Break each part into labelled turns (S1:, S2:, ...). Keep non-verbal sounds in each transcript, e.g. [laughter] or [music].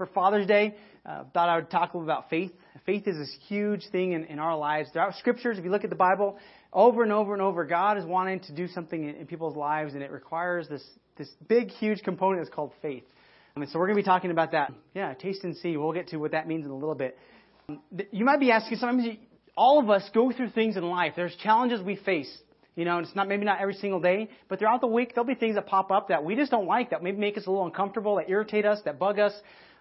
S1: for Father's Day, uh, thought I would talk a little about faith. Faith is this huge thing in, in our lives. Throughout scriptures, if you look at the Bible, over and over and over, God is wanting to do something in, in people's lives, and it requires this, this big, huge component that's called faith. I mean, so we're going to be talking about that. Yeah, taste and see. We'll get to what that means in a little bit. You might be asking, sometimes all of us go through things in life. There's challenges we face. You know, it's not maybe not every single day, but throughout the week there'll be things that pop up that we just don't like, that maybe make us a little uncomfortable, that irritate us, that bug us,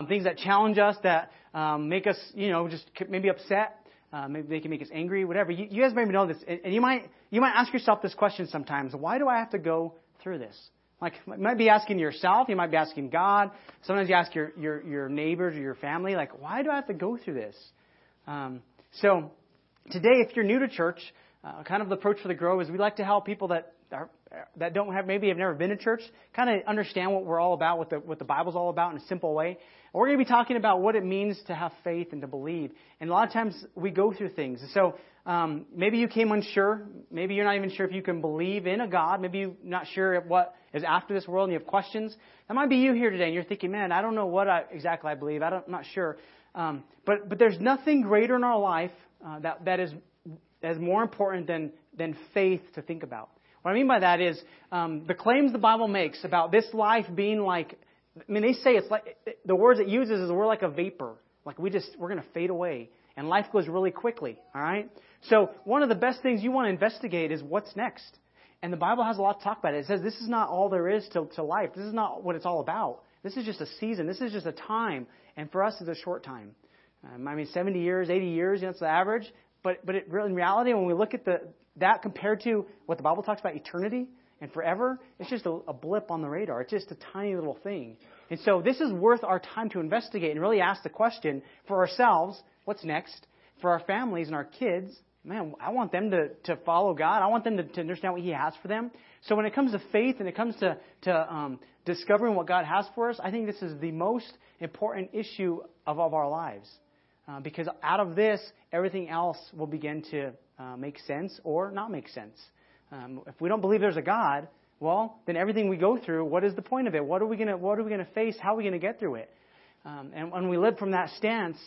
S1: things that challenge us, that um, make us, you know, just maybe upset. Uh, maybe they can make us angry, whatever. You, you guys maybe know this, and, and you might you might ask yourself this question sometimes: Why do I have to go through this? Like you might be asking yourself, you might be asking God. Sometimes you ask your your, your neighbors or your family, like, why do I have to go through this? Um, so today, if you're new to church, uh, kind of the approach for the Grove is we like to help people that are, that don't have maybe have never been to church kind of understand what we're all about, what the what the Bible's all about in a simple way. And we're going to be talking about what it means to have faith and to believe. And a lot of times we go through things. So um, maybe you came unsure. Maybe you're not even sure if you can believe in a God. Maybe you're not sure what is after this world and you have questions. That might be you here today and you're thinking, man, I don't know what I, exactly I believe. I I'm not sure. Um, but but there's nothing greater in our life uh, that that is that is more important than, than faith to think about. What I mean by that is um, the claims the Bible makes about this life being like, I mean, they say it's like, the words it uses is we're like a vapor. Like we just, we're going to fade away. And life goes really quickly, all right? So one of the best things you want to investigate is what's next. And the Bible has a lot to talk about. It It says this is not all there is to, to life. This is not what it's all about. This is just a season. This is just a time. And for us, it's a short time. Um, I mean, 70 years, 80 years, you know, that's the average. But, but it, in reality, when we look at the, that compared to what the Bible talks about eternity and forever, it's just a, a blip on the radar. It's just a tiny little thing. And so this is worth our time to investigate and really ask the question for ourselves, what's next? For our families and our kids, man, I want them to, to follow God. I want them to, to understand what He has for them. So when it comes to faith and it comes to, to um, discovering what God has for us, I think this is the most important issue of, of our lives. Uh, because out of this, everything else will begin to uh, make sense or not make sense. Um, if we don't believe there's a God, well, then everything we go through, what is the point of it? What are we to What are we to face? How are we to get through it? Um, and when we live from that stance,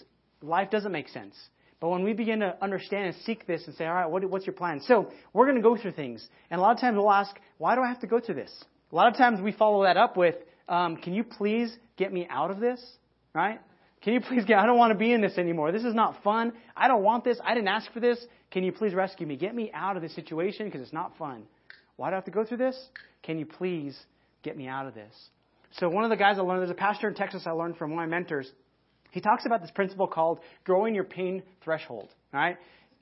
S1: life doesn't make sense. But when we begin to understand and seek this and say, all right, what, what's your plan? So we're going to go through things. And a lot of times we'll ask, why do I have to go through this? A lot of times we follow that up with, um, can you please get me out of this? Right? Can you please get, I don't want to be in this anymore. This is not fun. I don't want this. I didn't ask for this. Can you please rescue me? Get me out of this situation because it's not fun. Why do I have to go through this? Can you please get me out of this? So one of the guys I learned, there's a pastor in Texas I learned from one of my mentors. He talks about this principle called growing your pain threshold. All right?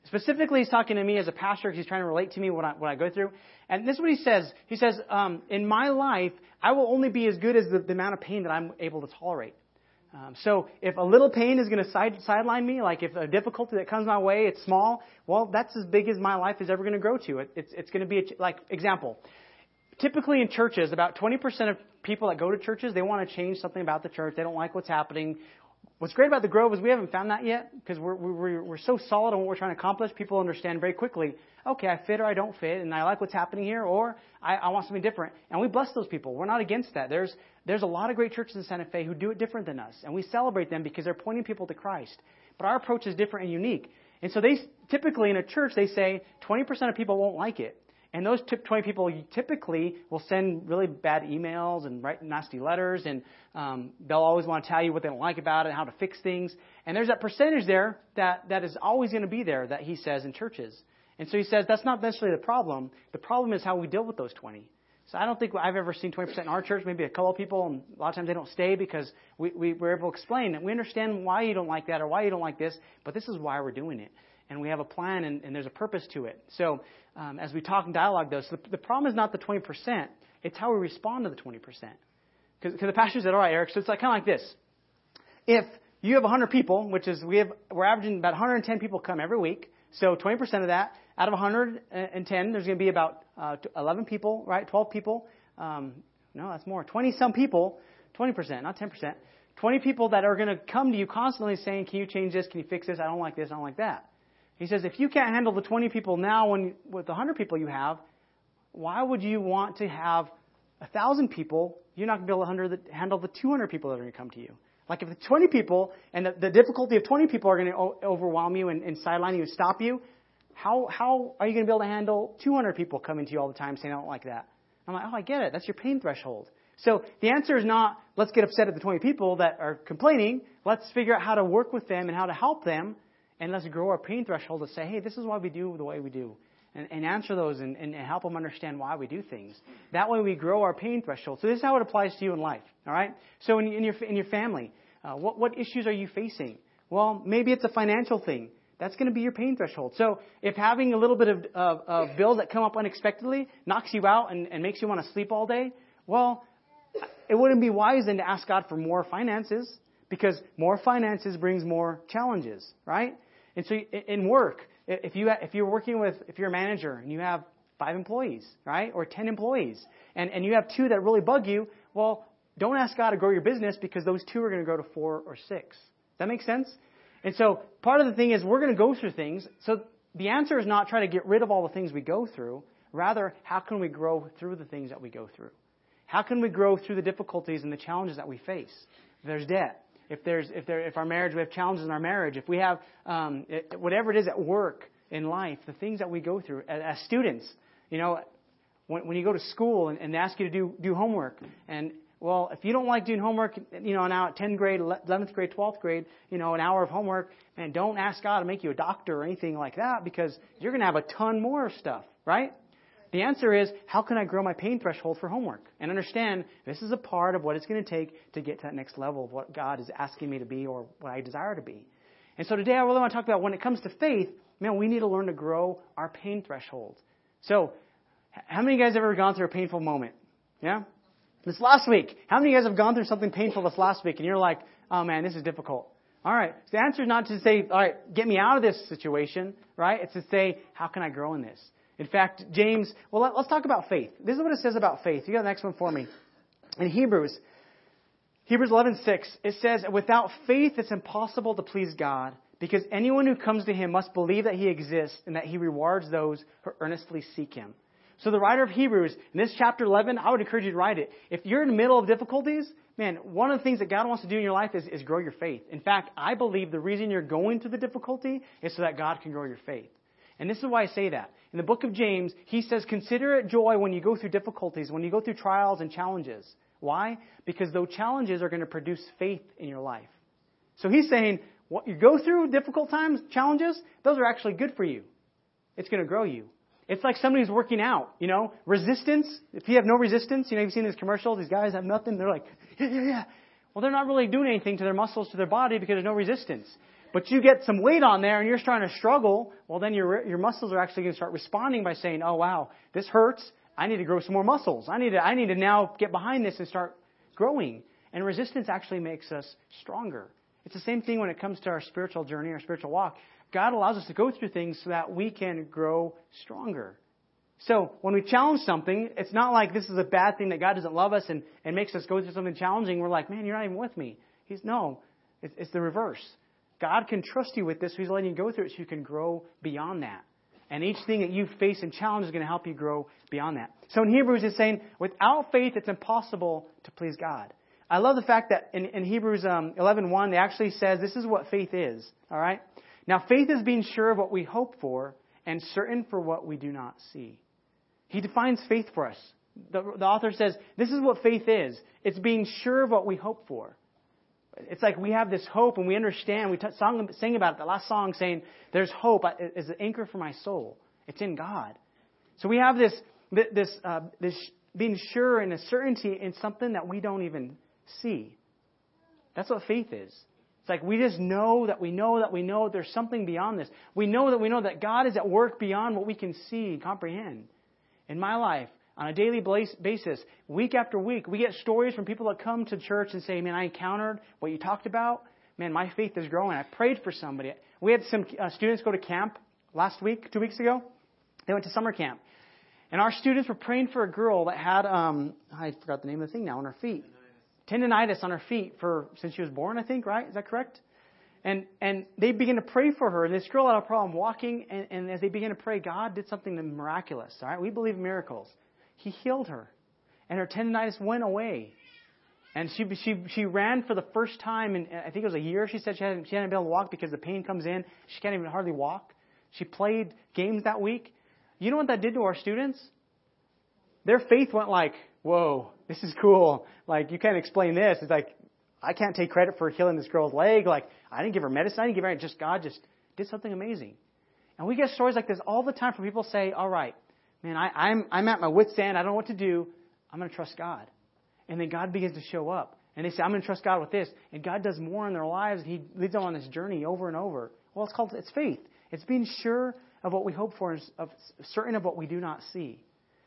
S1: Specifically, he's talking to me as a pastor because he's trying to relate to me what I, what I go through. And this is what he says. He says, um, in my life, I will only be as good as the, the amount of pain that I'm able to tolerate. Um, so if a little pain is going to side, sideline me, like if a difficulty that comes my way, it's small, well, that's as big as my life is ever going to grow to. It, it's, it's going to be, a, like, example. Typically in churches, about 20% of people that go to churches, they want to change something about the church. They don't like what's happening. What's great about the Grove is we haven't found that yet because we're, we're, we're so solid on what we're trying to accomplish. People understand very quickly, okay, I fit or I don't fit, and I like what's happening here, or I, I want something different. And we bless those people. We're not against that. There's, there's a lot of great churches in Santa Fe who do it different than us, and we celebrate them because they're pointing people to Christ. But our approach is different and unique. And so they typically in a church they say 20% of people won't like it. And those 20 people typically will send really bad emails and write nasty letters, and um, they'll always want to tell you what they don't like about it, and how to fix things. And there's that percentage there that, that is always going to be there that he says in churches. And so he says that's not necessarily the problem. The problem is how we deal with those 20. So I don't think I've ever seen 20% in our church. Maybe a couple of people, and a lot of times they don't stay because we, we, we're able to explain that we understand why you don't like that or why you don't like this, but this is why we're doing it and we have a plan and, and there's a purpose to it. So um, as we talk and dialogue, though, so the, the problem is not the 20%, it's how we respond to the 20%. Because the pastor said, all right, Eric, so it's like kind of like this. If you have 100 people, which is we have, we're averaging about 110 people come every week. So 20% of that, out of 110, there's going to be about uh, 11 people, right? 12 people. Um, no, that's more. 20 some people, 20%, not 10%. 20 people that are going to come to you constantly saying, can you change this? Can you fix this? I don't like this. I don't like that. He says, if you can't handle the 20 people now when, with the 100 people you have, why would you want to have 1,000 people? You're not going to be able to handle the 200 people that are going to come to you. Like if the 20 people and the, the difficulty of 20 people are going to o- overwhelm you and, and sideline you and stop you, how, how are you going to be able to handle 200 people coming to you all the time saying, I don't like that? I'm like, oh, I get it. That's your pain threshold. So the answer is not, let's get upset at the 20 people that are complaining. Let's figure out how to work with them and how to help them. And let's grow our pain threshold to say, hey, this is why we do the way we do. And, and answer those and, and help them understand why we do things. That way we grow our pain threshold. So this is how it applies to you in life. All right? So in, in your, in your family, uh, what, what issues are you facing? Well, maybe it's a financial thing. That's going to be your pain threshold. So if having a little bit of, of, of bills that come up unexpectedly knocks you out and, and makes you want to sleep all day, well, it wouldn't be wise then to ask God for more finances because more finances brings more challenges, right? And so in work, if you if you're working with if you're a manager and you have five employees, right, or ten employees, and and you have two that really bug you, well, don't ask God to grow your business because those two are going to go to four or six. Does that make sense? And so part of the thing is we're going to go through things. So the answer is not try to get rid of all the things we go through. Rather, how can we grow through the things that we go through? How can we grow through the difficulties and the challenges that we face? There's debt, if there's if there if our marriage we have challenges in our marriage, if we have um, it, whatever it is at work in life, the things that we go through as, as students, you know, when, when you go to school and, and they ask you to do do homework and well, if you don't like doing homework, you know, now at 10th grade, 11th grade, 12th grade, you know, an hour of homework, and don't ask God to make you a doctor or anything like that because you're going to have a ton more stuff, right? The answer is, how can I grow my pain threshold for homework? And understand this is a part of what it's going to take to get to that next level of what God is asking me to be or what I desire to be. And so today I really want to talk about when it comes to faith, man, we need to learn to grow our pain threshold. So, how many of you guys have ever gone through a painful moment? Yeah? This last week, how many of you guys have gone through something painful this last week and you're like, oh man, this is difficult? All right. So the answer is not to say, all right, get me out of this situation, right? It's to say, how can I grow in this? In fact, James, well, let, us talk about faith. This is what it says about faith. You got the next one for me. In Hebrews, Hebrews 11:6, it says, "Without faith, it's impossible to please God, because anyone who comes to Him must believe that He exists and that He rewards those who earnestly seek Him." So the writer of Hebrews, in this chapter 11, I would encourage you to write it. If you're in the middle of difficulties, man, one of the things that God wants to do in your life is, is grow your faith. In fact, I believe the reason you're going through the difficulty is so that God can grow your faith. And this is why I say that. In the book of James, he says, consider it joy when you go through difficulties, when you go through trials and challenges. Why? Because those challenges are going to produce faith in your life. So he's saying, what you go through difficult times, challenges, those are actually good for you. It's going to grow you. It's like somebody who's working out, you know, resistance. If you have no resistance, you know, you've seen these commercials, these guys have nothing, they're like, yeah, yeah, yeah. Well, they're not really doing anything to their muscles, to their body because there's no resistance. But you get some weight on there and you're starting to struggle, well, then your, your muscles are actually going to start responding by saying, oh, wow, this hurts. I need to grow some more muscles. I need to, I need to now get behind this and start growing. And resistance actually makes us stronger. It's the same thing when it comes to our spiritual journey, our spiritual walk. God allows us to go through things so that we can grow stronger. So when we challenge something, it's not like this is a bad thing that God doesn't love us and, and makes us go through something challenging. We're like, man, you're not even with me. He's no, it's, it's the reverse. God can trust you with this, so He's letting you go through it so you can grow beyond that. And each thing that you face and challenge is going to help you grow beyond that. So in Hebrews, it's saying, without faith, it's impossible to please God. I love the fact that in, in Hebrews um, 11.1, they actually says this is what faith is. All right? Now, faith is being sure of what we hope for and certain for what we do not see. He defines faith for us. The, the author says, this is what faith is. It's being sure of what we hope for. It's like we have this hope and we understand. We t- song, sang about it, the last song saying, there's hope as an anchor for my soul. It's in God. So we have this, this, uh, this being sure and a certainty in something that we don't even see. That's what faith is. It's like we just know that we know that we know there's something beyond this. We know that we know that God is at work beyond what we can see and comprehend. In my life, on a daily basis, week after week, we get stories from people that come to church and say, Man, I encountered what you talked about. Man, my faith is growing. I prayed for somebody. We had some uh, students go to camp last week, two weeks ago. They went to summer camp. And our students were praying for a girl that had, um, I forgot the name of the thing now, on her feet tendonitis on her feet for since she was born, I think, right? Is that correct? And and they began to pray for her, and this girl had a problem walking, and, and as they began to pray, God did something miraculous. All right, we believe in miracles. He healed her, and her tendonitis went away. And she, she, she ran for the first time in, I think it was a year, she said she hadn't, she hadn't been able to walk because the pain comes in. She can't even hardly walk. She played games that week. You know what that did to our students? Their faith went like, whoa, this is cool. Like, you can't explain this. It's like, I can't take credit for healing this girl's leg. Like, I didn't give her medicine. I didn't give her, anything. just God just did something amazing. And we get stories like this all the time from people say, all right, man, I, I'm, I'm at my wit's end. I don't know what to do. I'm going to trust God. And then God begins to show up. And they say, I'm going to trust God with this. And God does more in their lives. He leads them on this journey over and over. Well, it's called, it's faith. It's being sure of what we hope for, of certain of what we do not see.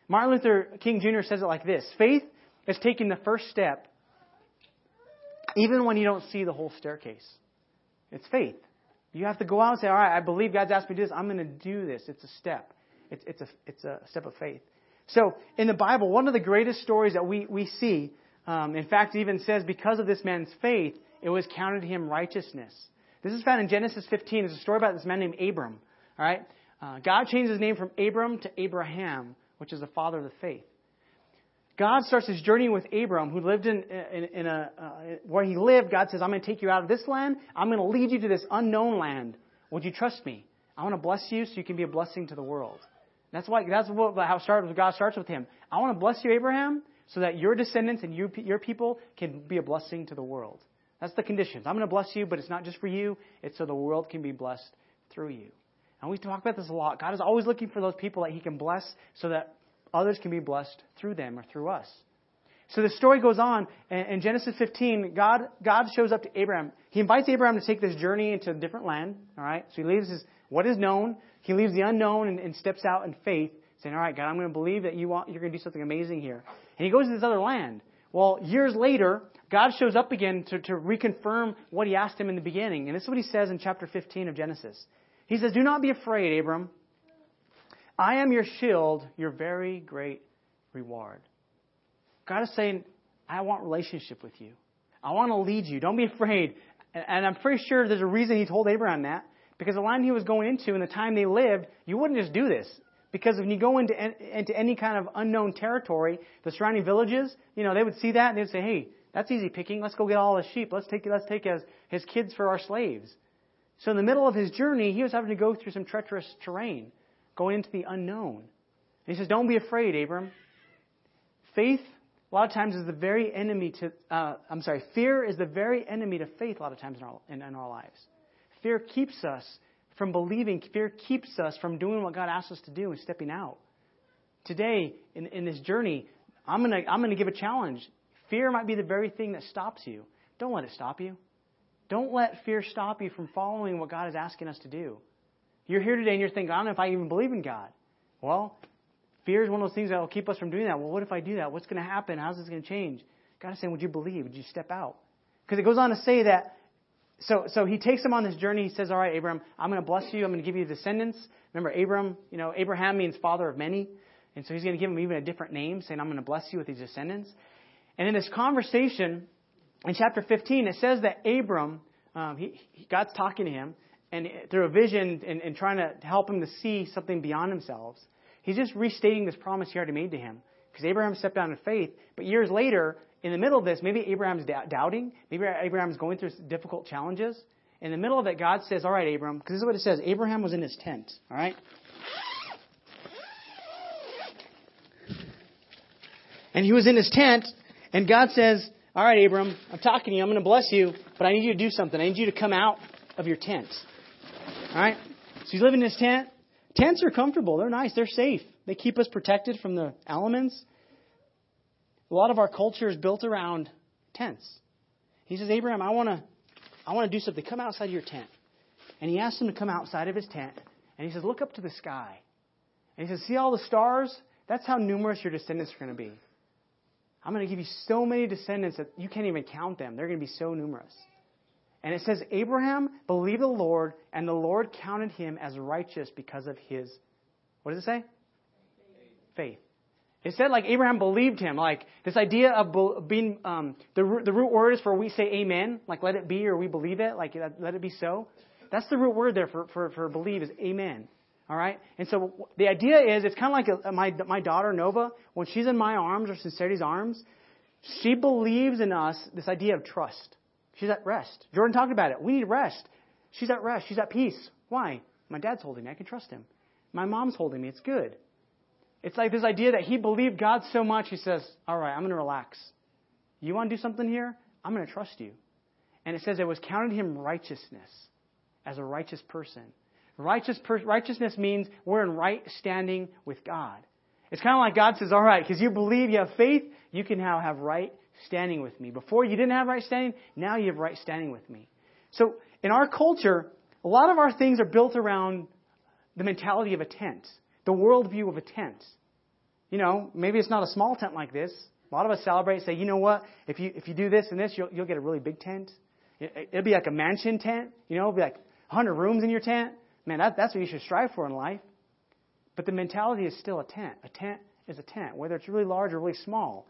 S1: Martin Luther King Jr. says it like this Faith is taking the first step even when you don't see the whole staircase. It's faith. You have to go out and say, All right, I believe God's asked me to do this. I'm going to do this. It's a step. It's, it's, a, it's a step of faith. So, in the Bible, one of the greatest stories that we, we see, um, in fact, even says, because of this man's faith, it was counted to him righteousness. This is found in Genesis 15. It's a story about this man named Abram. All right? Uh, God changed his name from Abram to Abraham, which is the father of the faith. God starts his journey with Abram, who lived in, in, in a, uh, where he lived. God says, I'm going to take you out of this land. I'm going to lead you to this unknown land. Would you trust me? I want to bless you so you can be a blessing to the world. That's why, that's what, how started, God starts with him. I want to bless you, Abraham, so that your descendants and you, your people can be a blessing to the world. That's the conditions. I'm going to bless you, but it's not just for you. It's so the world can be blessed through you. And we talk about this a lot. God is always looking for those people that He can bless so that others can be blessed through them or through us. So the story goes on, and in Genesis 15, God, God shows up to Abraham. He invites Abraham to take this journey into a different land, all right? So he leaves his, what is known, he leaves the unknown and, and steps out in faith, saying, all right, God, I'm going to believe that you want, you're going to do something amazing here. And he goes to this other land. Well, years later, God shows up again to, to reconfirm what he asked him in the beginning. And this is what he says in chapter 15 of Genesis. He says, Do not be afraid, Abram. I am your shield, your very great reward. God is saying, I want relationship with you. I want to lead you. Don't be afraid. And I'm pretty sure there's a reason he told Abraham that. Because the land he was going into and the time they lived, you wouldn't just do this. Because when you go into, into any kind of unknown territory, the surrounding villages, you know, they would see that and they'd say, hey, that's easy picking. Let's go get all the sheep. Let's take, let's take his, his kids for our slaves. So in the middle of his journey, he was having to go through some treacherous terrain going into the unknown. And he says, Don't be afraid, Abram. Faith, a lot of times, is the very enemy to, uh, I'm sorry, fear is the very enemy to faith a lot of times in our, in, in our lives. Fear keeps us from believing, fear keeps us from doing what God asks us to do and stepping out. Today, in, in this journey, I'm going to I'm to give a challenge. Fear might be the very thing that stops you. Don't let it stop you. Don't let fear stop you from following what God is asking us to do. You're here today and you're thinking, I don't know if I even believe in God. Well, fear is one of those things that will keep us from doing that. Well, what if I do that? What's going to happen? How's this going to change? God is saying, Would you believe? Would you step out? Because it goes on to say that. So, so he takes him on this journey. He says, All right, Abram, I'm going to bless you. I'm going to give you descendants. Remember, Abram, you know, Abraham means father of many. And so he's going to give him even a different name, saying, I'm going to bless you with these descendants. And in this conversation, in chapter 15, it says that Abram, um, he, he, God's talking to him, and through a vision and, and trying to help him to see something beyond themselves. He's just restating this promise he already made to him. Because Abraham stepped out in faith, but years later, in the middle of this, maybe Abraham's doubting, maybe Abraham's going through difficult challenges. In the middle of it, God says, All right, Abram, because this is what it says Abraham was in his tent, all right? And he was in his tent, and God says, All right, Abram, I'm talking to you, I'm going to bless you, but I need you to do something. I need you to come out of your tent. All right? So he's living in his tent. Tents are comfortable. They're nice. They're safe. They keep us protected from the elements. A lot of our culture is built around tents. He says, Abraham, I want to I want to do something. Come outside your tent. And he asks him to come outside of his tent. And he says, Look up to the sky. And he says, See all the stars? That's how numerous your descendants are going to be. I'm going to give you so many descendants that you can't even count them. They're going to be so numerous. And it says, Abraham believed the Lord, and the Lord counted him as righteous because of his, what does it say? Faith. It said like Abraham believed him. Like this idea of being, um, the, root, the root word is for we say amen, like let it be or we believe it, like let it be so. That's the root word there for, for, for believe is amen. All right? And so the idea is it's kind of like a, my, my daughter Nova, when she's in my arms or Sincerity's arms, She believes in us this idea of trust. She's at rest. Jordan talked about it. We need rest. She's at rest. She's at peace. Why? My dad's holding me. I can trust him. My mom's holding me. It's good. It's like this idea that he believed God so much, he says, All right, I'm going to relax. You want to do something here? I'm going to trust you. And it says it was counted him righteousness as a righteous person. Righteous per- righteousness means we're in right standing with God. It's kind of like God says, All right, because you believe, you have faith, you can now have right standing with me. Before you didn't have right standing, now you have right standing with me. So in our culture, a lot of our things are built around the mentality of a tent, the worldview of a tent. You know, maybe it's not a small tent like this. A lot of us celebrate say, you know what, if you, if you do this and this, you'll, you'll get a really big tent. It, it'll be like a mansion tent. You know, it'll be like 100 rooms in your tent. Man, that, that's what you should strive for in life. But the mentality is still a tent. A tent is a tent, whether it's really large or really small.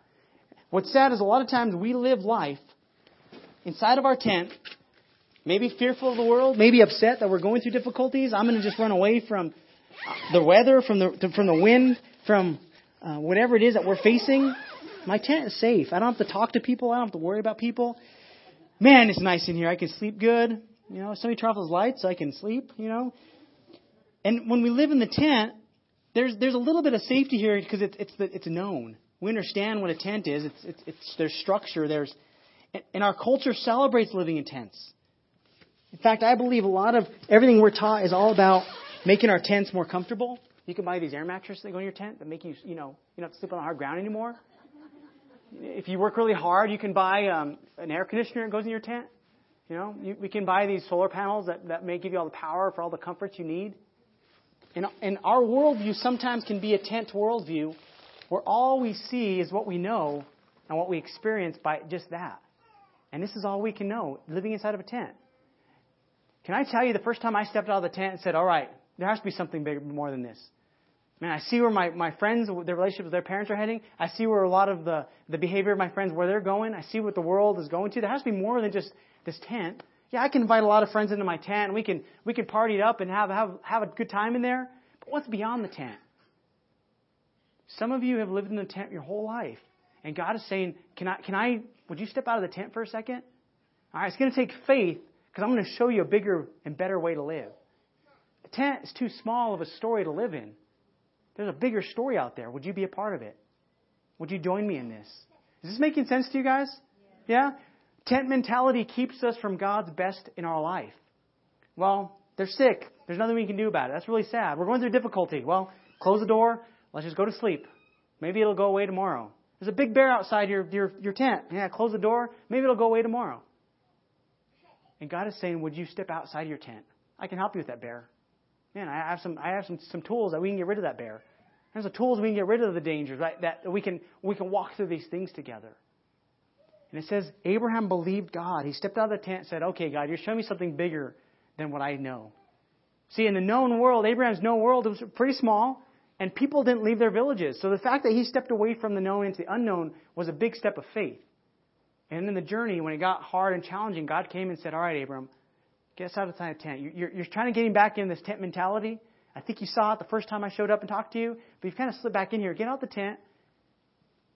S1: What's sad is a lot of times we live life inside of our tent, maybe fearful of the world, maybe upset that we're going through difficulties. I'm going to just run away from the weather, from the from the wind, from uh, whatever it is that we're facing. My tent is safe. I don't have to talk to people. I don't have to worry about people. Man, it's nice in here. I can sleep good. You know, somebody those lights so I can sleep. You know, and when we live in the tent, there's there's a little bit of safety here because it's it's it's known. We understand what a tent is. It's, it's, it's there's structure. There's, and our culture celebrates living in tents. In fact, I believe a lot of everything we're taught is all about making our tents more comfortable. You can buy these air mattresses that go in your tent that make you, you know, you don't have to sleep on the hard ground anymore. If you work really hard, you can buy um, an air conditioner that goes in your tent. You know, you, we can buy these solar panels that, that may give you all the power for all the comforts you need. And, and our worldview sometimes can be a tent worldview where all we see is what we know and what we experience by just that. And this is all we can know, living inside of a tent. Can I tell you, the first time I stepped out of the tent and said, all right, there has to be something bigger, more than this. Man, I see where my, my friends, their relationship with their parents are heading. I see where a lot of the, the behavior of my friends, where they're going. I see what the world is going to. There has to be more than just this tent. Yeah, I can invite a lot of friends into my tent we can, we can party it up and have, have, have a good time in there. But what's beyond the tent? Some of you have lived in the tent your whole life. And God is saying, can I, can I, would you step out of the tent for a second? All right, it's going to take faith because I'm going to show you a bigger and better way to live. The tent is too small of a story to live in. There's a bigger story out there. Would you be a part of it? Would you join me in this? Is this making sense to you guys? Yeah? Tent mentality keeps us from God's best in our life. Well, they're sick. There's nothing we can do about it. That's really sad. We're going through difficulty. Well, close the door, Let's just go to sleep. Maybe it'll go away tomorrow. There's a big bear outside your, your, your tent. Yeah, close the door. Maybe it'll go away tomorrow. And God is saying, Would you step outside your tent? I can help you with that bear. Man, I have some I have some, some tools that we can get rid of that bear. There's the tools we can get rid of the dangers, right? That we can we can walk through these things together. And it says Abraham believed God. He stepped out of the tent and said, Okay, God, you're showing me something bigger than what I know. See, in the known world, Abraham's known world, was pretty small. And people didn't leave their villages. So the fact that he stepped away from the known into the unknown was a big step of faith. And in the journey, when it got hard and challenging, God came and said, All right, Abram, get out of the tent. You're, you're trying to get him back in this tent mentality. I think you saw it the first time I showed up and talked to you, but you've kind of slipped back in here. Get out the tent.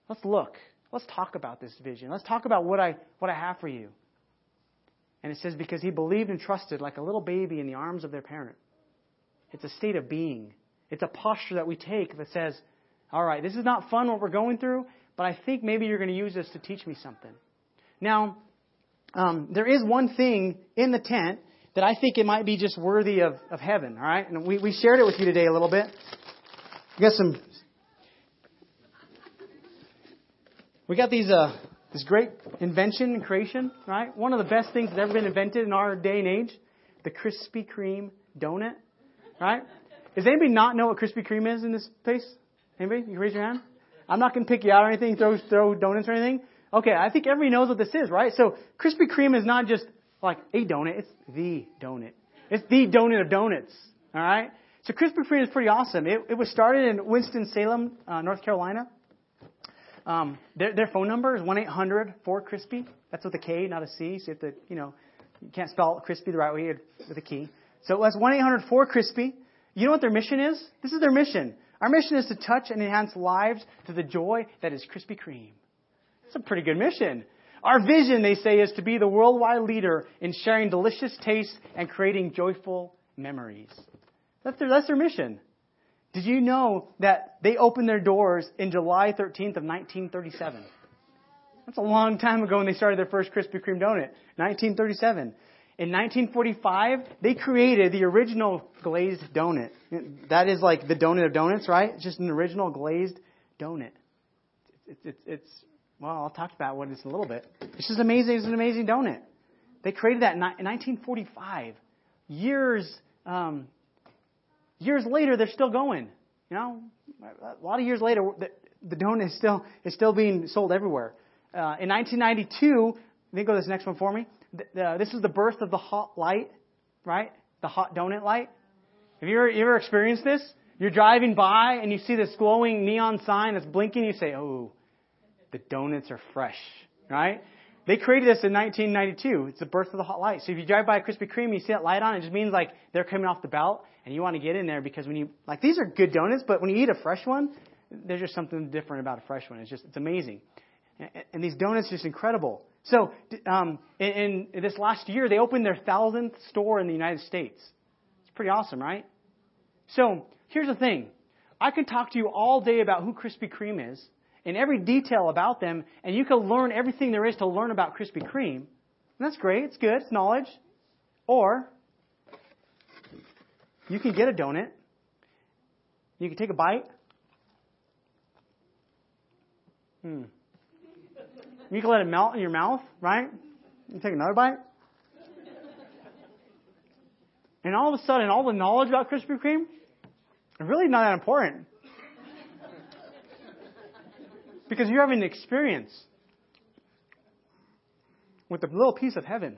S1: Let's look. Let's talk about this vision. Let's talk about what I, what I have for you. And it says, because he believed and trusted like a little baby in the arms of their parent. It's a state of being. It's a posture that we take that says, all right, this is not fun what we're going through, but I think maybe you're going to use this to teach me something. Now, um, there is one thing in the tent that I think it might be just worthy of, of heaven, all right? And we, we shared it with you today a little bit. We got some. We got these uh, this great invention and creation, right? One of the best things that's ever been invented in our day and age, the Krispy Kreme donut, right? Does anybody not know what Krispy Kreme is in this place? Anybody? You can raise your hand. I'm not going to pick you out or anything, throw, throw donuts or anything. Okay, I think everybody knows what this is, right? So Krispy Kreme is not just like a donut, it's the donut. It's the donut of donuts, all right? So Krispy Kreme is pretty awesome. It, it was started in Winston-Salem, uh, North Carolina. Um, their, their phone number is 1-800-4-KRISPY. That's with a K, not a C. So you have to, you know, you can't spell crispy the right way with a key. So that's 1-800-4-KRISPY. You know what their mission is? This is their mission. Our mission is to touch and enhance lives to the joy that is Krispy Kreme. It's a pretty good mission. Our vision, they say, is to be the worldwide leader in sharing delicious tastes and creating joyful memories. That's their, that's their mission. Did you know that they opened their doors in July 13th of 1937? That's a long time ago when they started their first Krispy Kreme donut. 1937. In 1945, they created the original glazed donut. That is like the donut of donuts, right? Just an original glazed donut. It's, it's, it's well, I'll talk about what it's a little bit. It's just amazing. It's an amazing donut. They created that in 1945. Years, um, years later, they're still going. You know, a lot of years later, the, the donut is still is still being sold everywhere. Uh, in 1992, they go to this next one for me Uh, this is the birth of the hot light, right? The hot donut light. Have you ever, you ever experienced this? You're driving by and you see this glowing neon sign that's blinking. You say, "Oh, the donuts are fresh," right? They created this in 1992. It's the birth of the hot light. So if you drive by a Krispy Kreme, you see that light on, it just means like they're coming off the belt, and you want to get in there because when you like these are good donuts, but when you eat a fresh one, there's just something different about a fresh one. It's just it's amazing, and, and these donuts are just incredible. So, um, in, in, this last year, they opened their thousandth store in the United States. It's pretty awesome, right? So, here's the thing. I can talk to you all day about who Krispy Kreme is and every detail about them, and you can learn everything there is to learn about Krispy Kreme. And that's great. It's good. It's knowledge. Or, you can get a donut. You can take a bite. Hmm. You can let it melt in your mouth, right? You take another bite. And all of a sudden, all the knowledge about Krispy Kreme is really not that important. Because you're having an experience with a little piece of heaven.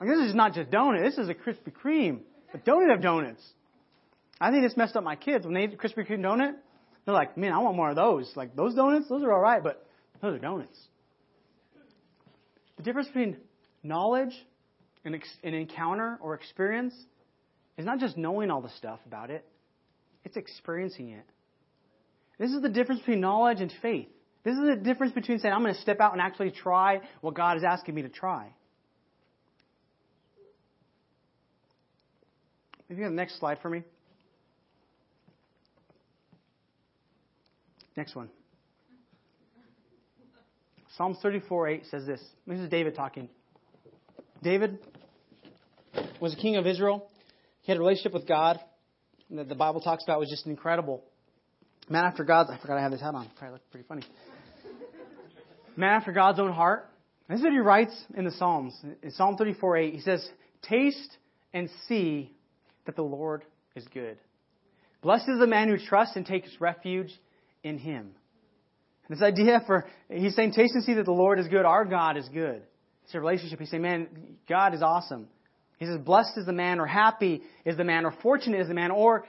S1: Like, this is not just donut. This is a Krispy Kreme, a donut of donuts. I think this messed up my kids when they ate Krispy Kreme donut. They're like, man, I want more of those. Like those donuts, those are all right, but those are donuts. The difference between knowledge and an encounter or experience is not just knowing all the stuff about it, it's experiencing it. This is the difference between knowledge and faith. This is the difference between saying, I'm going to step out and actually try what God is asking me to try. If you have the next slide for me. Next one. Psalms 34 8 says this. This is David talking. David was a king of Israel. He had a relationship with God that the Bible talks about was just incredible. Man after God's, I forgot I have this hat on. Probably look pretty funny. Man after God's own heart. This is what he writes in the Psalms. In Psalm 34 8, he says, Taste and see that the Lord is good. Blessed is the man who trusts and takes refuge in Him. This idea for, he's saying, taste and see that the Lord is good. Our God is good. It's a relationship. He's saying, man, God is awesome. He says, blessed is the man, or happy is the man, or fortunate is the man, or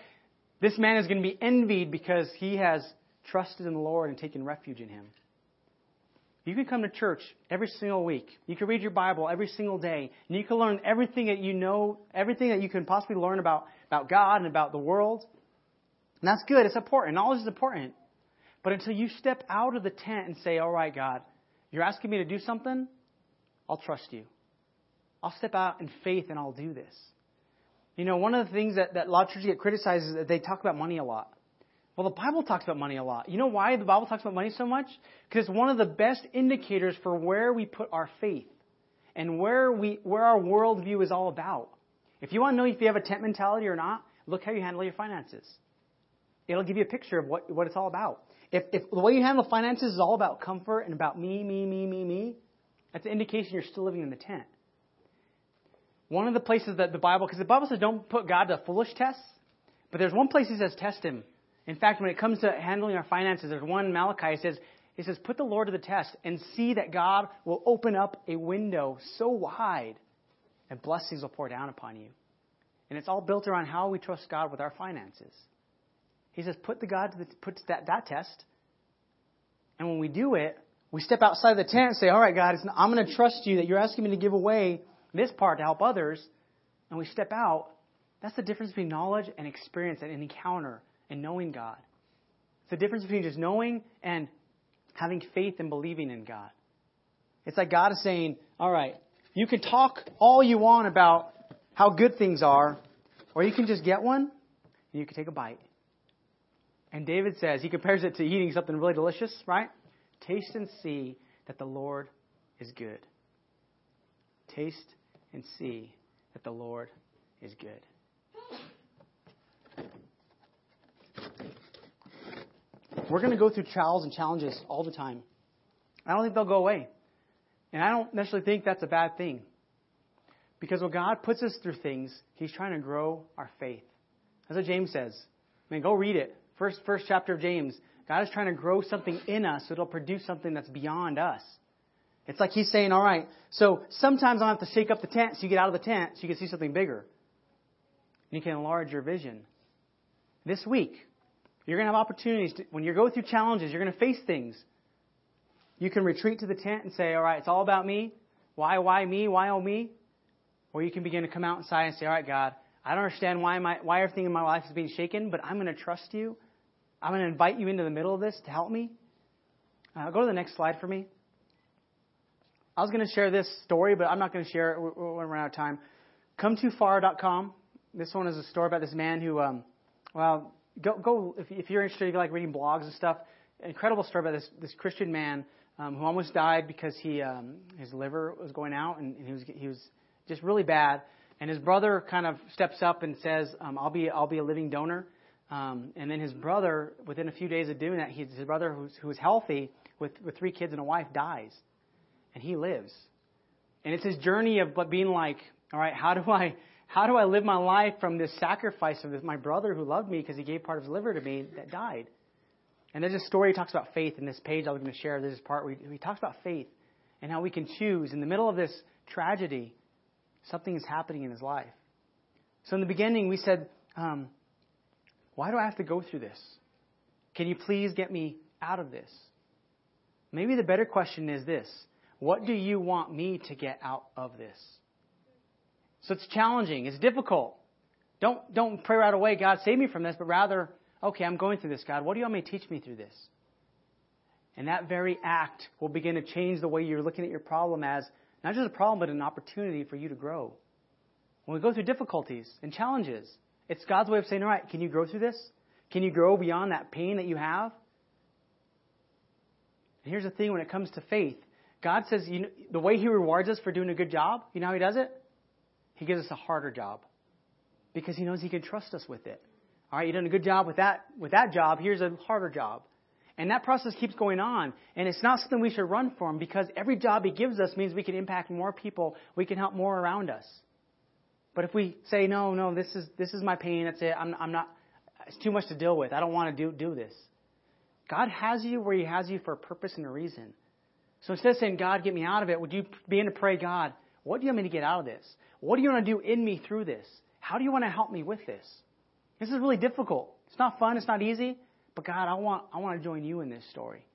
S1: this man is going to be envied because he has trusted in the Lord and taken refuge in Him. You can come to church every single week. You can read your Bible every single day. And you can learn everything that you know, everything that you can possibly learn about, about God and about the world. And that's good. It's important. Knowledge is important. But until you step out of the tent and say, All right, God, you're asking me to do something, I'll trust you. I'll step out in faith and I'll do this. You know, one of the things that, that a lot of churches get criticized is that they talk about money a lot. Well, the Bible talks about money a lot. You know why the Bible talks about money so much? Because it's one of the best indicators for where we put our faith and where we where our worldview is all about. If you want to know if you have a tent mentality or not, look how you handle your finances. It'll give you a picture of what, what it's all about. If, if the way you handle finances is all about comfort and about me, me, me, me, me, that's an indication you're still living in the tent. One of the places that the Bible, because the Bible says don't put God to foolish tests, but there's one place He says test Him. In fact, when it comes to handling our finances, there's one Malachi. Says, it says, put the Lord to the test and see that God will open up a window so wide and blessings will pour down upon you. And it's all built around how we trust God with our finances. He says, put the God to the, put that, that test. And when we do it, we step outside the tent and say, all right, God, I'm going to trust you that you're asking me to give away this part to help others. And we step out. That's the difference between knowledge and experience and an encounter and knowing God. It's the difference between just knowing and having faith and believing in God. It's like God is saying, all right, you can talk all you want about how good things are, or you can just get one and you can take a bite. And David says, he compares it to eating something really delicious, right? Taste and see that the Lord is good. Taste and see that the Lord is good. We're going to go through trials and challenges all the time. I don't think they'll go away. And I don't necessarily think that's a bad thing. Because when God puts us through things, He's trying to grow our faith. That's what James says. I mean, go read it. First, first chapter of James. God is trying to grow something in us so it'll produce something that's beyond us. It's like He's saying, all right, so sometimes I'll have to shake up the tent so you get out of the tent so you can see something bigger. And you can enlarge your vision. This week, you're going to have opportunities. To, when you go through challenges, you're going to face things. You can retreat to the tent and say, all right, it's all about me. Why, why me? Why oh me? Or you can begin to come out inside and say, all right, God, I don't understand why, my, why everything in my life is being shaken, but I'm going to trust you. I'm going to invite you into the middle of this to help me. Uh, go to the next slide for me. I was going to share this story, but I'm not going to share it. We're, we're out of time. Come2far.com. This one is a story about this man who, um, well, go, go if, if you're interested, if you like reading blogs and stuff, incredible story about this, this Christian man um, who almost died because he, um, his liver was going out and, and he was, he was just really bad. And his brother kind of steps up and says, um, "I'll be I'll be a living donor." Um, and then his brother, within a few days of doing that, his brother, who's, who's healthy with with three kids and a wife, dies, and he lives. And it's his journey of being like, "All right, how do I how do I live my life from this sacrifice of this, my brother who loved me because he gave part of his liver to me that died?" And there's a story he talks about faith in this page I was going to share. There's this part where he, he talks about faith and how we can choose in the middle of this tragedy Something is happening in his life. So in the beginning, we said, um, Why do I have to go through this? Can you please get me out of this? Maybe the better question is this What do you want me to get out of this? So it's challenging, it's difficult. Don't, don't pray right away, God, save me from this, but rather, okay, I'm going through this, God. What do you want me to teach me through this? And that very act will begin to change the way you're looking at your problem as not just a problem, but an opportunity for you to grow. When we go through difficulties and challenges, it's God's way of saying, all right, can you grow through this? Can you grow beyond that pain that you have? And here's the thing when it comes to faith God says you know, the way He rewards us for doing a good job, you know how He does it? He gives us a harder job because He knows He can trust us with it. All right, you've done a good job with that, with that job. Here's a harder job. And that process keeps going on. And it's not something we should run from because every job He gives us means we can impact more people. We can help more around us. But if we say, no, no, this is, this is my pain, that's it, I'm, I'm not, it's too much to deal with, I don't want to do, do this. God has you where He has you for a purpose and a reason. So instead of saying, God, get me out of it, would you begin to pray, God, what do you want me to get out of this? What do you want to do in me through this? How do you want to help me with this? This is really difficult. It's not fun, it's not easy. But God, I want, I want to join you in this story.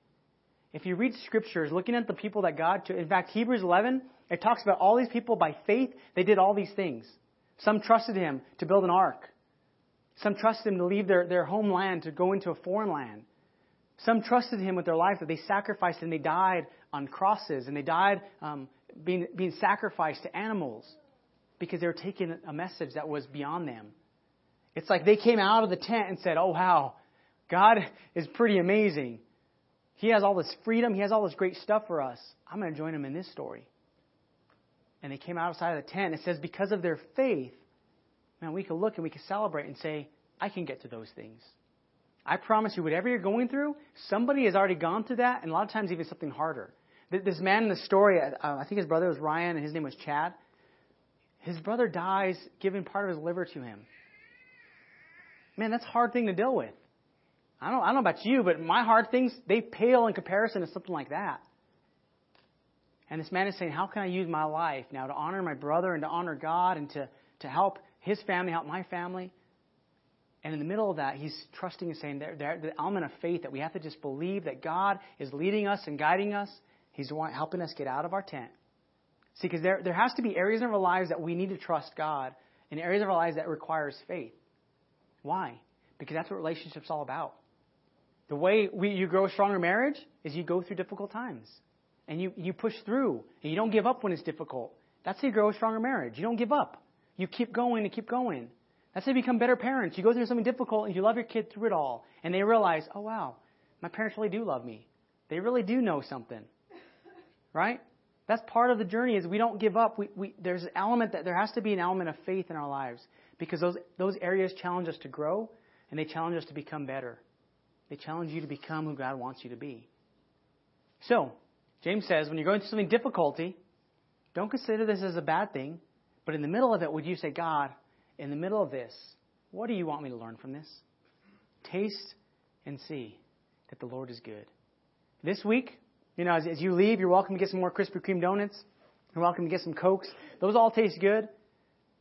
S1: If you read scriptures, looking at the people that God, took, in fact, Hebrews 11, it talks about all these people by faith, they did all these things. Some trusted him to build an ark. Some trusted him to leave their, their homeland to go into a foreign land. Some trusted him with their life that they sacrificed and they died on crosses and they died um, being, being sacrificed to animals because they were taking a message that was beyond them. It's like they came out of the tent and said, Oh, wow, God is pretty amazing. He has all this freedom. He has all this great stuff for us. I'm going to join him in this story. And they came outside of the tent. It says, because of their faith, man, we can look and we can celebrate and say, I can get to those things. I promise you, whatever you're going through, somebody has already gone through that, and a lot of times even something harder. This man in the story, uh, I think his brother was Ryan, and his name was Chad. His brother dies giving part of his liver to him. Man, that's a hard thing to deal with. I don't, I don't know about you, but my hard things, they pale in comparison to something like that. And this man is saying, How can I use my life now to honor my brother and to honor God and to, to help his family, help my family? And in the middle of that, he's trusting and saying, there, there, The element of faith that we have to just believe that God is leading us and guiding us. He's helping us get out of our tent. See, because there, there has to be areas in our lives that we need to trust God and areas of our lives that requires faith. Why? Because that's what relationship's all about. The way we, you grow a stronger marriage is you go through difficult times. And you, you push through. And you don't give up when it's difficult. That's how you grow a stronger marriage. You don't give up. You keep going and keep going. That's how you become better parents. You go through something difficult and you love your kid through it all. And they realize, oh, wow, my parents really do love me. They really do know something. Right? That's part of the journey is we don't give up. We, we, there's an element that there has to be an element of faith in our lives because those, those areas challenge us to grow and they challenge us to become better. They challenge you to become who God wants you to be. So, James says, when you're going through something difficulty, don't consider this as a bad thing, but in the middle of it, would you say, God, in the middle of this, what do you want me to learn from this? Taste and see that the Lord is good. This week, you know, as, as you leave, you're welcome to get some more Krispy Kreme donuts. You're welcome to get some Cokes. Those all taste good.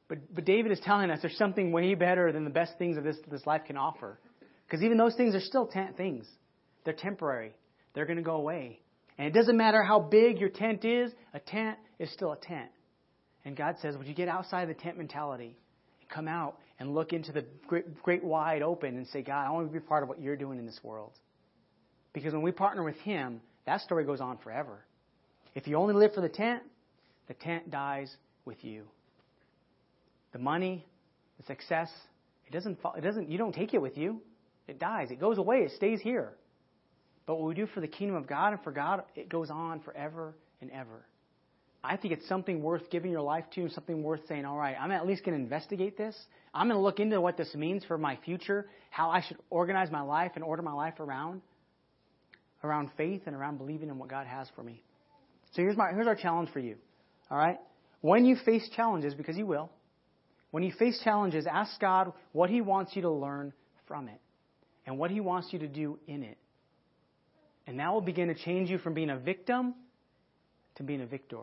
S1: But, but David is telling us there's something way better than the best things that this, this life can offer. Because even those things are still tent things. They're temporary. They're going to go away. And it doesn't matter how big your tent is, a tent is still a tent. And God says, would you get outside the tent mentality and come out and look into the great, great wide open and say, God, I want to be part of what you're doing in this world. Because when we partner with Him, that story goes on forever. If you only live for the tent, the tent dies with you. The money, the success, it doesn't, it doesn't, you don't take it with you. It dies. It goes away. It stays here. But what we do for the kingdom of God and for God, it goes on forever and ever. I think it's something worth giving your life to and something worth saying, all right, I'm at least going to investigate this. I'm going to look into what this means for my future, how I should organize my life and order my life around, around faith and around believing in what God has for me. So here's, my, here's our challenge for you. All right? When you face challenges, because you will, when you face challenges, ask God what He wants you to learn from it and what He wants you to do in it. And that will begin to change you from being a victim to being a victor.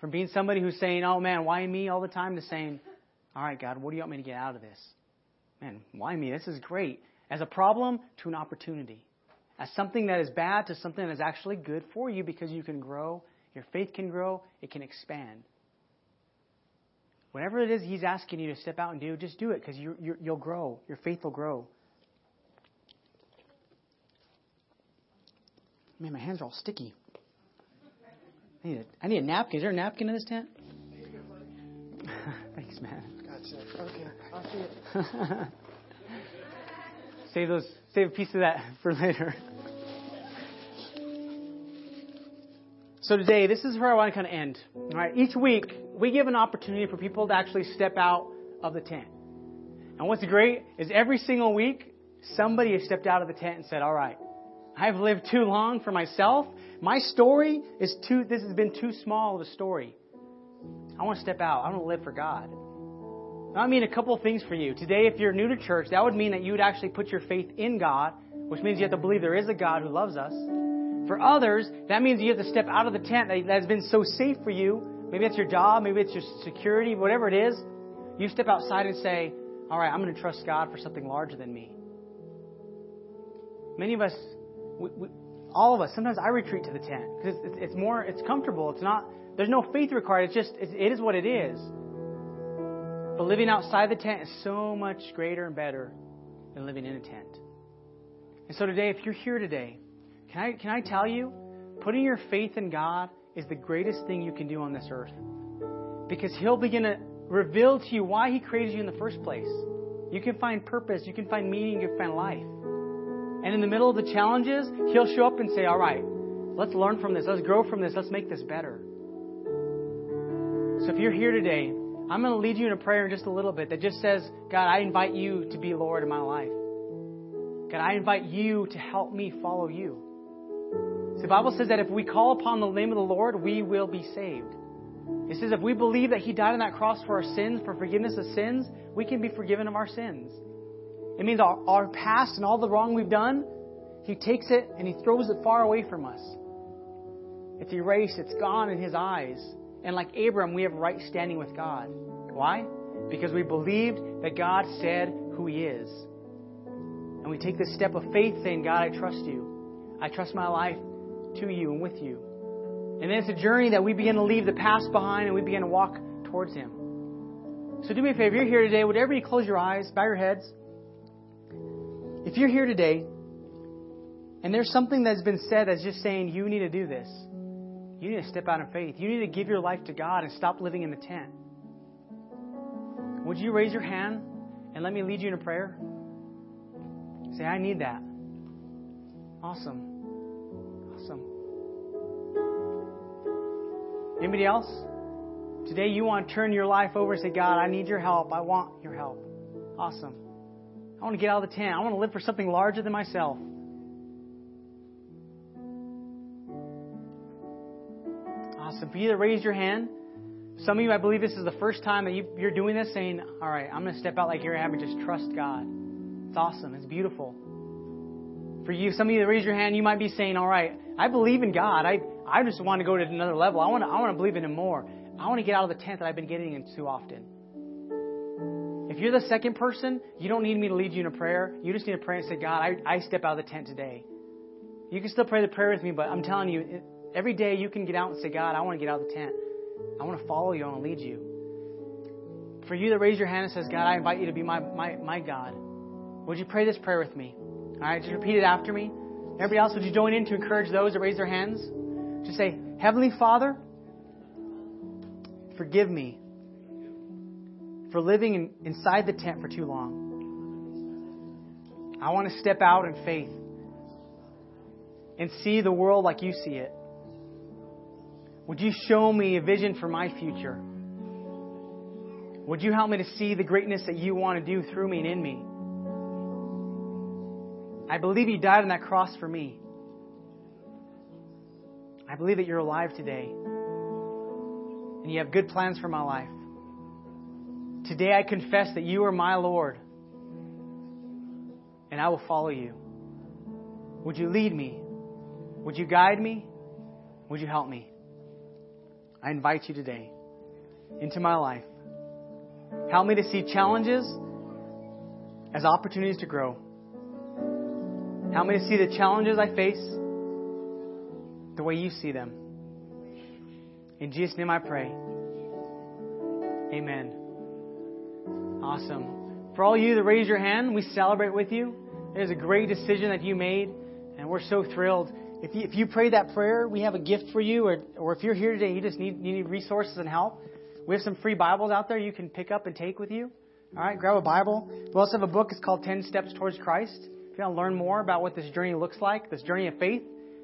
S1: From being somebody who's saying, oh man, why me all the time, to saying, all right, God, what do you want me to get out of this? Man, why me? This is great. As a problem to an opportunity. As something that is bad to something that is actually good for you because you can grow, your faith can grow, it can expand. Whatever it is He's asking you to step out and do, just do it because you, will grow. Your faith will grow. Man, my hands are all sticky. I need a, I need a napkin. Is there a napkin in this tent? [laughs] Thanks, man. Gotcha. Okay, I'll see it. [laughs] save those. Save a piece of that [laughs] for later. So today, this is where I want to kind of end. All right, each week we give an opportunity for people to actually step out of the tent. And what's great is every single week somebody has stepped out of the tent and said, "All right, I've lived too long for myself. My story is too, this has been too small of a story. I want to step out. I want to live for God. I mean a couple of things for you. Today, if you're new to church, that would mean that you would actually put your faith in God, which means you have to believe there is a God who loves us. For others, that means you have to step out of the tent that has been so safe for you. Maybe it's your job, maybe it's your security, whatever it is. You step outside and say, All right, I'm going to trust God for something larger than me. Many of us we, we, all of us, sometimes I retreat to the tent because it's, it's, more, it's comfortable. It's not, there's no faith required. It's just, it's, it is what it is. But living outside the tent is so much greater and better than living in a tent. And so today, if you're here today, can I, can I tell you, putting your faith in God is the greatest thing you can do on this earth. Because He'll begin to reveal to you why He created you in the first place. You can find purpose, you can find meaning, you can find life. And in the middle of the challenges, He'll show up and say, All right, let's learn from this. Let's grow from this. Let's make this better. So if you're here today, I'm going to lead you in a prayer in just a little bit that just says, God, I invite you to be Lord in my life. God, I invite you to help me follow you. So the Bible says that if we call upon the name of the Lord, we will be saved. It says if we believe that He died on that cross for our sins, for forgiveness of sins, we can be forgiven of our sins. It means our, our past and all the wrong we've done, He takes it and He throws it far away from us. It's erased, it's gone in His eyes. And like Abram, we have right standing with God. Why? Because we believed that God said who He is. And we take this step of faith saying, God, I trust you. I trust my life to you and with you. And then it's a journey that we begin to leave the past behind and we begin to walk towards Him. So do me a favor, you're here today, whatever you close your eyes, bow your heads. If you're here today And there's something that's been said that's just saying you need to do this. You need to step out in faith. You need to give your life to God and stop living in the tent. Would you raise your hand and let me lead you in a prayer? Say, I need that. Awesome. Awesome. Anybody else? Today you want to turn your life over and say, God, I need your help. I want your help. Awesome. I want to get out of the tent. I want to live for something larger than myself. Awesome. For you your hand, some of you, I believe this is the first time that you, are doing this, saying, All right, I'm going to step out like you're having, just trust God. It's awesome. It's beautiful. For you, some of you that raise your hand, you might be saying, All right, I believe in God. I, I just want to go to another level. I want to, I want to believe in Him more. I want to get out of the tent that I've been getting in too often. If you're the second person, you don't need me to lead you in a prayer. You just need to pray and say, God, I, I step out of the tent today. You can still pray the prayer with me, but I'm telling you, every day you can get out and say, God, I want to get out of the tent. I want to follow you. I want to lead you. For you that raise your hand and says, God, I invite you to be my, my, my God, would you pray this prayer with me? All right, just repeat it after me. Everybody else, would you join in to encourage those that raise their hands? Just say, Heavenly Father, forgive me for living in, inside the tent for too long. I want to step out in faith and see the world like you see it. Would you show me a vision for my future? Would you help me to see the greatness that you want to do through me and in me? I believe you died on that cross for me. I believe that you're alive today. And you have good plans for my life. Today I confess that you are my Lord. And I will follow you. Would you lead me? Would you guide me? Would you help me? I invite you today into my life. Help me to see challenges as opportunities to grow. Help me to see the challenges I face the way you see them. In Jesus' name I pray. Amen. Awesome. For all you that raise your hand, we celebrate with you. It is a great decision that you made, and we're so thrilled if you, if you pray that prayer, we have a gift for you. Or, or if you're here today, you just need, you need resources and help. We have some free Bibles out there you can pick up and take with you. All right, grab a Bible. We also have a book. It's called 10 Steps Towards Christ. If you want to learn more about what this journey looks like, this journey of faith,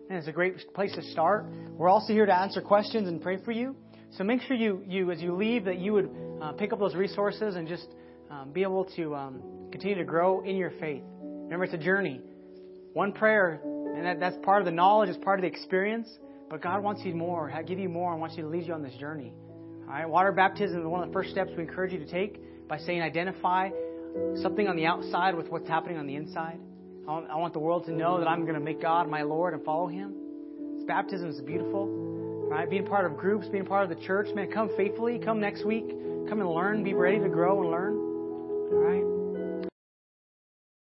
S1: and it's a great place to start. We're also here to answer questions and pray for you. So make sure you, you as you leave, that you would uh, pick up those resources and just um, be able to um, continue to grow in your faith. Remember, it's a journey. One prayer and that, that's part of the knowledge, it's part of the experience. But God wants you more, give you more, and wants you to lead you on this journey. All right, water baptism is one of the first steps we encourage you to take by saying identify something on the outside with what's happening on the inside. I want, I want the world to know that I'm going to make God my Lord and follow Him. Baptism is beautiful. Right, being part of groups, being part of the church, man, come faithfully. Come next week. Come and learn. Be ready to grow and learn. All right.